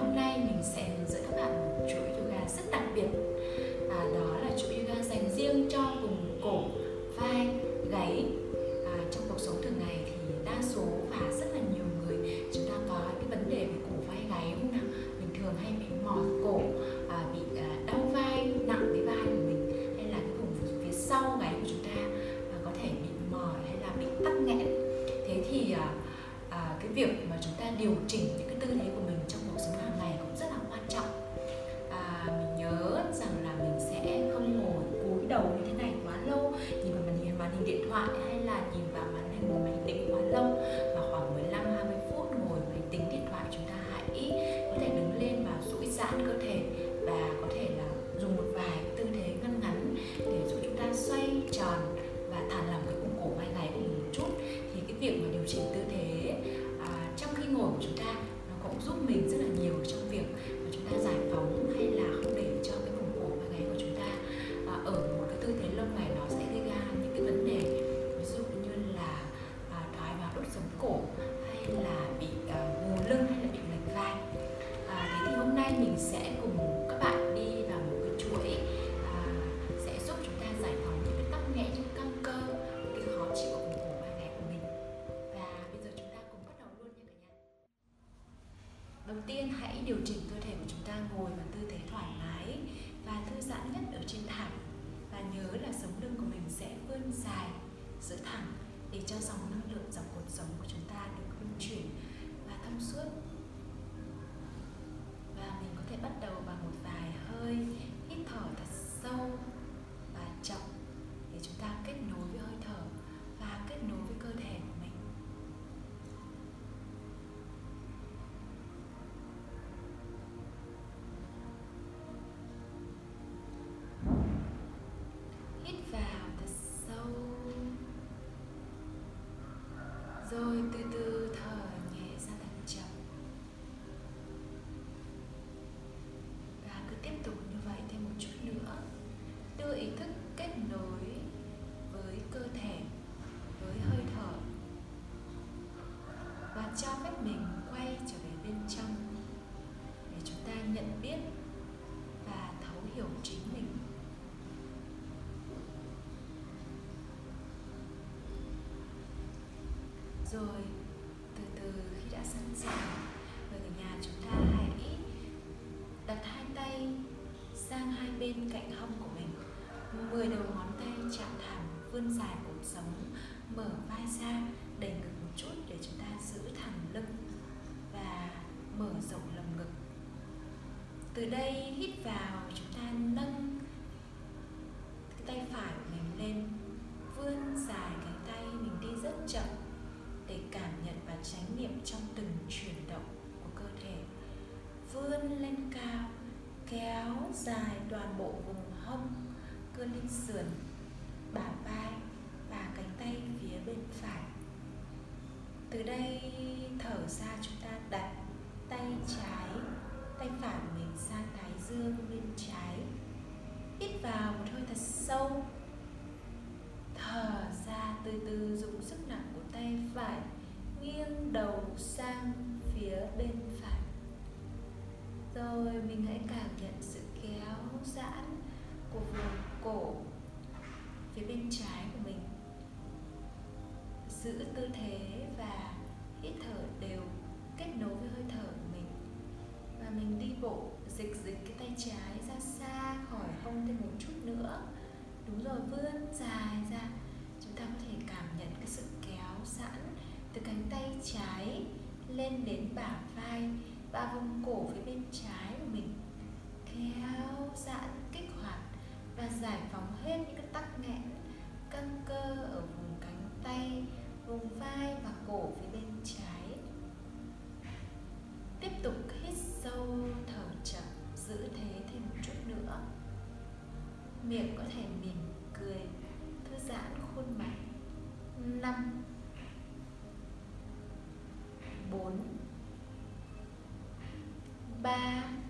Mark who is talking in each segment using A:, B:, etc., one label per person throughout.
A: hôm nay mình sẽ hướng dẫn các bạn một chuỗi yoga rất đặc biệt. À, đó là chuỗi yoga dành riêng cho vùng cổ vai gáy. À, trong cuộc sống thường ngày thì đa số và rất là nhiều người chúng ta có cái vấn đề về cổ vai gáy không nào? Mình thường hay bị mỏi cổ à, bị à, đau vai nặng cái vai của mình hay là cái vùng phía sau gáy của chúng ta à, có thể bị mỏi hay là bị tắc nghẽn. Thế thì à, à, cái việc mà chúng ta điều chỉnh những cái tư thế đầu tiên hãy điều chỉnh cơ thể của chúng ta ngồi vào tư thế thoải mái và thư giãn nhất ở trên thảm và nhớ là sống lưng của mình sẽ vươn dài giữ thẳng để cho dòng năng lượng dòng cột sống của chúng ta được luân chuyển và thông suốt. Và mình có thể bắt đầu bằng một rồi, từ từ khi đã sẵn sàng, người ở nhà chúng ta hãy đặt hai tay sang hai bên cạnh hông của mình, mười đầu ngón tay chạm thẳng vươn dài cột sống, mở vai ra, đẩy ngực một chút để chúng ta giữ thẳng lưng và mở rộng lồng ngực. Từ đây hít vào, chúng ta nâng phải nghiêng đầu sang phía bên phải. Rồi mình hãy cảm nhận sự kéo giãn của vùng cổ phía bên trái của mình. Giữ tư thế và hít thở đều kết nối với hơi thở của mình. Và mình đi bộ, dịch dịch cái tay trái ra xa khỏi hông thêm một chút nữa. Đúng rồi, vươn dài ra. Chúng ta có thể cảm nhận cái sự kéo giãn từ cánh tay trái lên đến bả vai và vùng cổ phía bên trái của mình. Kéo giãn, kích hoạt và giải phóng hết những cái tắc nghẽn, căng cơ ở vùng cánh tay, vùng vai và cổ phía bên trái. Tiếp tục hít sâu, thở chậm, giữ thế thêm một chút nữa. Miệng có thể mỉm cười, thư giãn khuôn mặt. Năm 4 3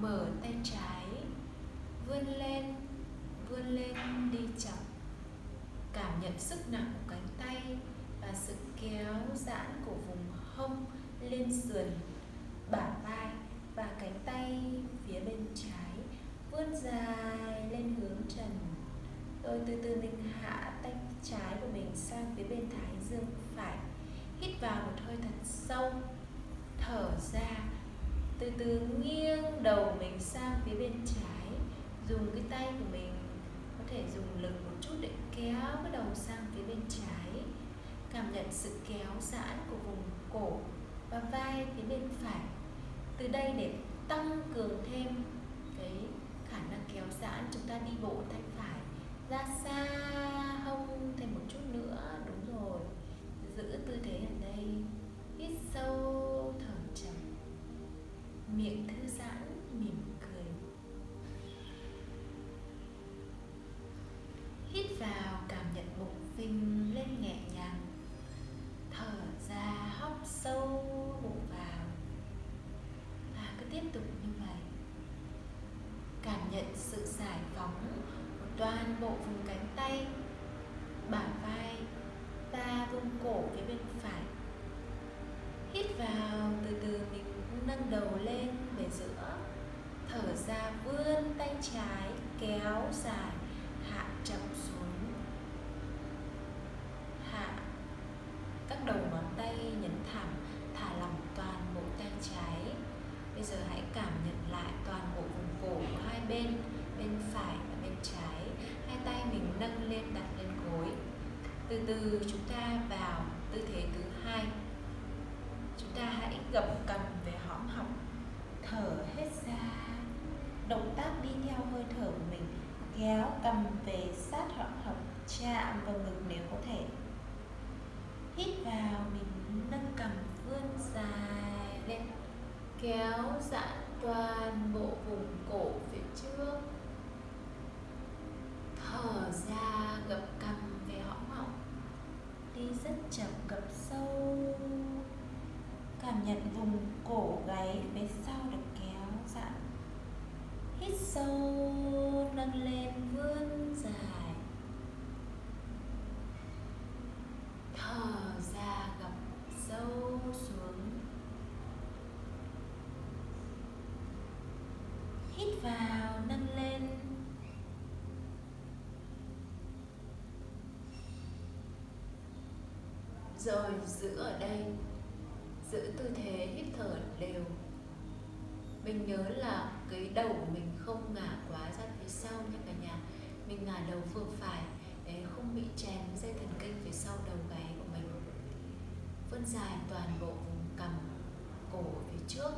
A: mở tay trái, vươn lên vươn lên đi chậm. Cảm nhận sức nặng của cánh tay và sự kéo giãn của vùng hông lên sườn, bả vai và cánh tay phía bên trái vươn dài lên hướng trần. Rồi từ từ mình hạ tay trái của mình sang phía bên thái dương phải, hít vào một hơi thật sâu, thở ra, từ từ nghiêng đầu mình sang phía bên trái, dùng cái tay của mình có thể dùng lực một chút để kéo cái đầu sang phía bên trái. Cảm nhận sự kéo giãn của vùng cổ và vai phía bên phải. Từ đây để tăng cường thêm cái khả năng kéo giãn, chúng ta đi bộ tay phải, ra xa hông thêm một chút nữa. Đúng rồi, giữ tư thế ở đây. Hít sâu. Trái, kéo dài, hạ chậm xuống. Hạ, các đầu ngón tay nhấn thẳng, thả lỏng toàn bộ tay trái. Bây giờ hãy cảm nhận lại toàn bộ vùng cổ của hai bên bên phải và bên trái. Hai tay mình nâng lên đặt lên gối. Từ từ chúng ta chạm vào ngực nếu có thể hít vào, mình nâng cầm vươn dài lên, kéo giãn toàn bộ vùng cổ phía trước. Thở ra gập cầm về hõm họng, đi rất chậm gập sâu. Cảm nhận vùng cổ gáy phía sau được kéo giãn, hít sâu, nâng lên vươn dài thở ra gập sâu xuống hít vào nâng lên rồi giữ ở đây, giữ tư thế hít thở đều. Mình nhớ là cái đầu của mình không ngả quá ra phía sau nha cả nhà. Mình ngả đầu vừa phải, để không bị chèn dây thần kinh phía sau đầu gáy của mình. Vươn dài toàn bộ vùng cằm, cổ phía trước.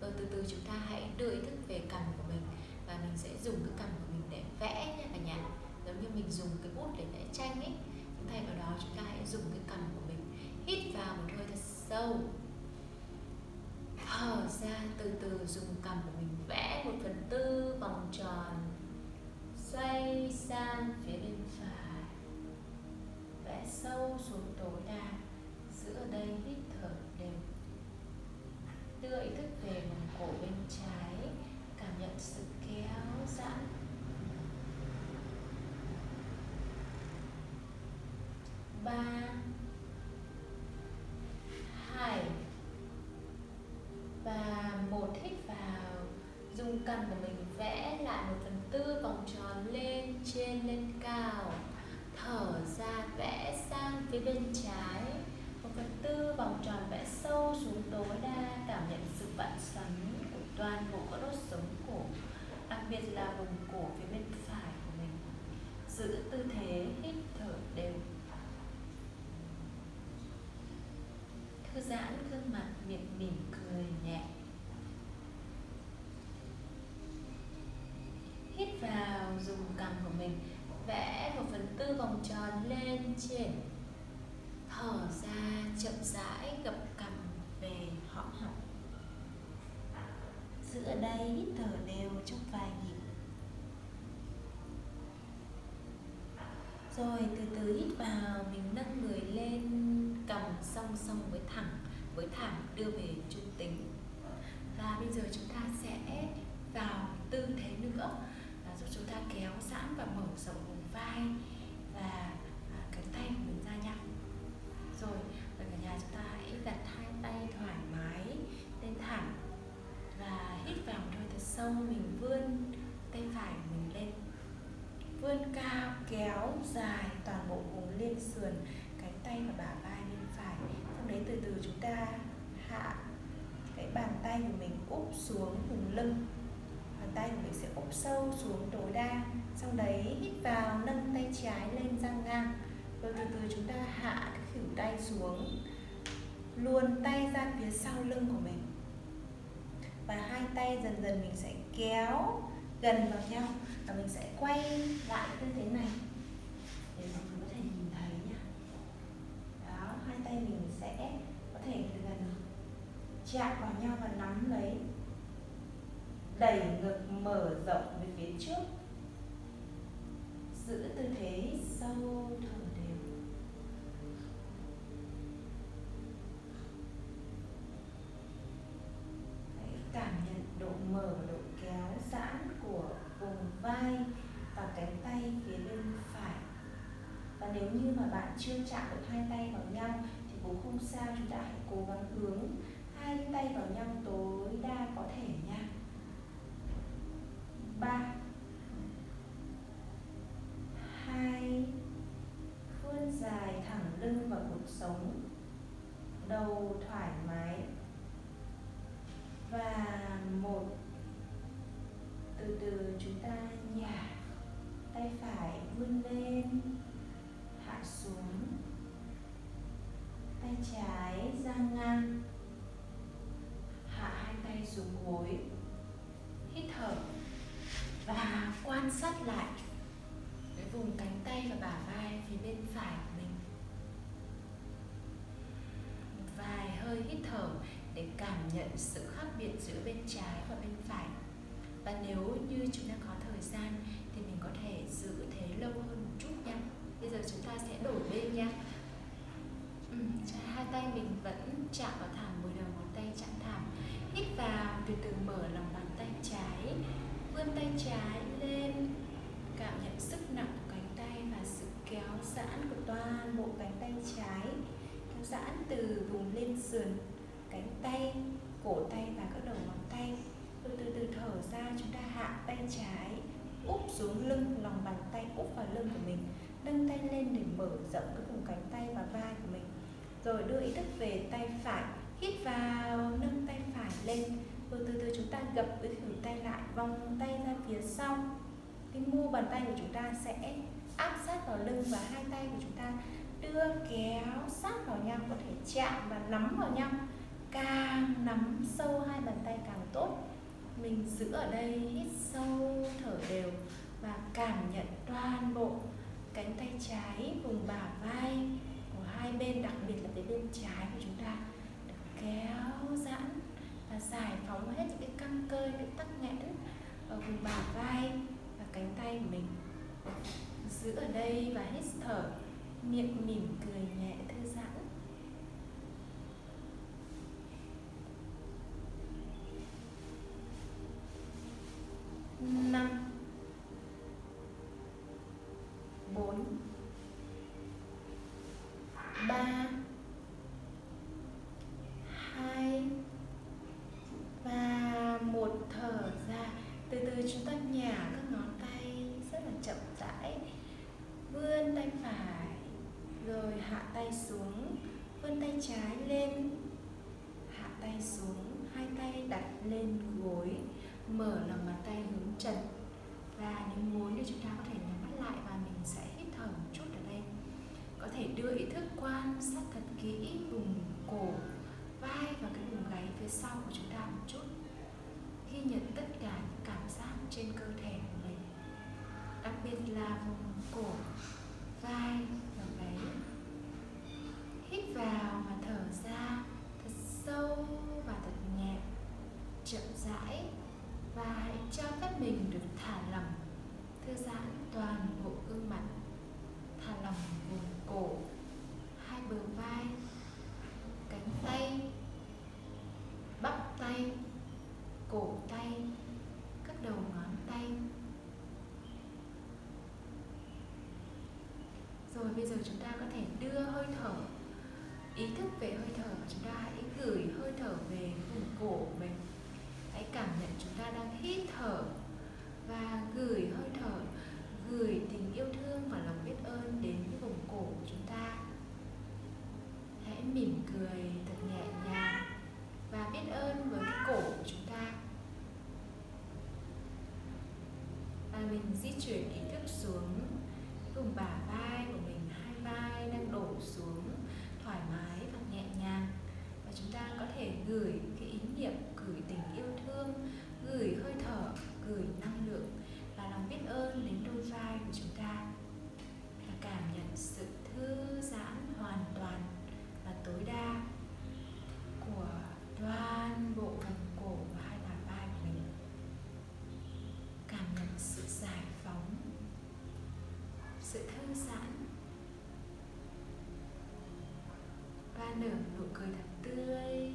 A: Rồi từ từ chúng ta hãy đưa ý thức về cằm của mình và mình sẽ dùng cái cằm của mình để vẽ nha cả nhà. Giống như mình dùng cái bút để vẽ tranh ấy. Thay vào đó chúng ta hãy dùng cái cằm của vào một hơi thật sâu. Thở ra từ từ dùng cằm của mình vẽ một phần tư vòng tròn, xoay sang phía bên phải. Vẽ sâu xuống tối đa giữ ở đây hít thở đều. Đưa ý thức về vùng cổ bên trái, cảm nhận sự kéo giãn trong vài nhịp. Rồi, từ từ hít vào, mình nâng người lên, cầm song song với thẳng với thẳng đưa về trung tính. Và bây giờ chúng ta sẽ vào tư thế nữa. Và giúp chúng ta kéo giãn và mở rộng vùng vai và à, cánh tay của mình ra nhau rồi và cả nhà chúng ta hãy đặt hai tay thoải mái lên thẳng và hít vào một hơi thật sâu mình vươn tay phải mình lên vươn cao kéo dài toàn bộ vùng liên sườn cánh tay và bả vai bên phải sau đấy từ từ chúng ta hạ cái bàn tay của mình úp xuống vùng lưng. Bàn tay của mình sẽ úp sâu xuống tối đa, sau đấy hít vào, nâng tay trái lên răng ngang. Rồi từ từ chúng ta hạ cái khỉu tay xuống, luồn tay ra phía sau lưng của mình. Và hai tay dần dần mình sẽ kéo gần vào nhau và mình sẽ quay lại tư thế này. Để mọi người có thể nhìn thấy nhá. Đó, hai tay mình sẽ có thể gần chạm vào nhau và nắm lấy đẩy ngực mở rộng về phía trước. Giữ tư thế sâu thở đều. Hãy cảm nhận độ mở và độ kéo giãn của vùng vai và cánh tay phía bên phải. Và nếu như mà bạn chưa chạm được hai tay vào nhau thì cũng không sao, chúng ta hãy cố gắng hướng hai tay vào nhau tối đa có thể đầu thoải mái để cảm nhận sự khác biệt giữa bên trái và bên phải. Và nếu như chúng ta có thời gian thì mình có thể giữ thế lâu hơn một chút nha bây giờ chúng ta sẽ đổi bên nha ừ, hai tay mình vẫn chạm vào thảm mười đầu ngón tay chạm thảm. Hít vào từ từ mở lòng bàn tay trái vươn tay trái lên. Cảm nhận sức nặng của cánh tay và sự kéo giãn của toàn bộ cánh tay trái. Kéo giãn từ vùng lên sườn cánh tay, cổ tay và các đầu ngón tay. Từ từ từ thở ra, chúng ta hạ tay trái, úp xuống lưng, lòng bàn tay úp vào lưng của mình. Nâng tay lên để mở rộng cái vùng cánh tay và vai của mình. Rồi đưa ý thức về tay phải, hít vào, nâng tay phải lên. Rồi từ từ chúng ta gập cái khuỷu tay lại, vòng tay ra phía sau. Cái mu bàn tay của chúng ta sẽ áp sát vào lưng và hai tay của chúng ta đưa kéo sát vào nhau, có thể chạm và nắm vào nhau càng nắm sâu hai bàn tay càng tốt. Mình giữ ở đây hít sâu, thở đều và cảm nhận toàn bộ cánh tay trái vùng bả vai của hai bên, đặc biệt là cái bên trái của chúng ta, được kéo giãn và giải phóng hết những cái căng cơ, những tắc nghẽn ở vùng bả vai và cánh tay của mình. Giữ ở đây và hít thở, miệng mỉm cười nhẹ born. Quan sát thật kỹ vùng cổ, vai và cái vùng gáy phía sau của chúng ta một chút. Ghi nhận tất cả những cảm giác trên cơ thể của mình, đặc biệt là vùng cổ, vai và gáy hít vào và thở giúp mình được thả lỏng thư giãn toàn bộ gương mặt thả lỏng vùng cổ hai bờ vai cánh tay bắp tay cổ tay các đầu ngón tay rồi bây giờ chúng ta có thể đưa hơi thở, ý thức về hơi thở và chúng ta, hãy gửi hơi thở về vùng cổ của mình. Hãy cảm nhận chúng ta đang hít thở và gửi hơi thở, gửi tình yêu thương và lòng biết ơn đến cái vùng cổ của chúng ta. Hãy mỉm cười thật nhẹ nhàng và biết ơn với cái cổ của chúng ta. Và mình di chuyển ý thức xuống vùng bả vai. Nở nụ cười thật tươi.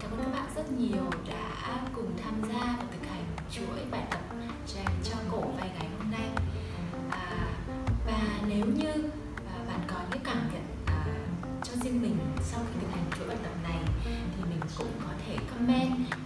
A: Cảm ơn các bạn rất nhiều đã cùng tham gia và thực hành chuỗi bài tập dành cho cổ vai gáy hôm nay. À, và nếu như à, bạn có những cảm nhận à, cho riêng mình sau khi thực hành chuỗi bài tập này thì mình cũng có thể comment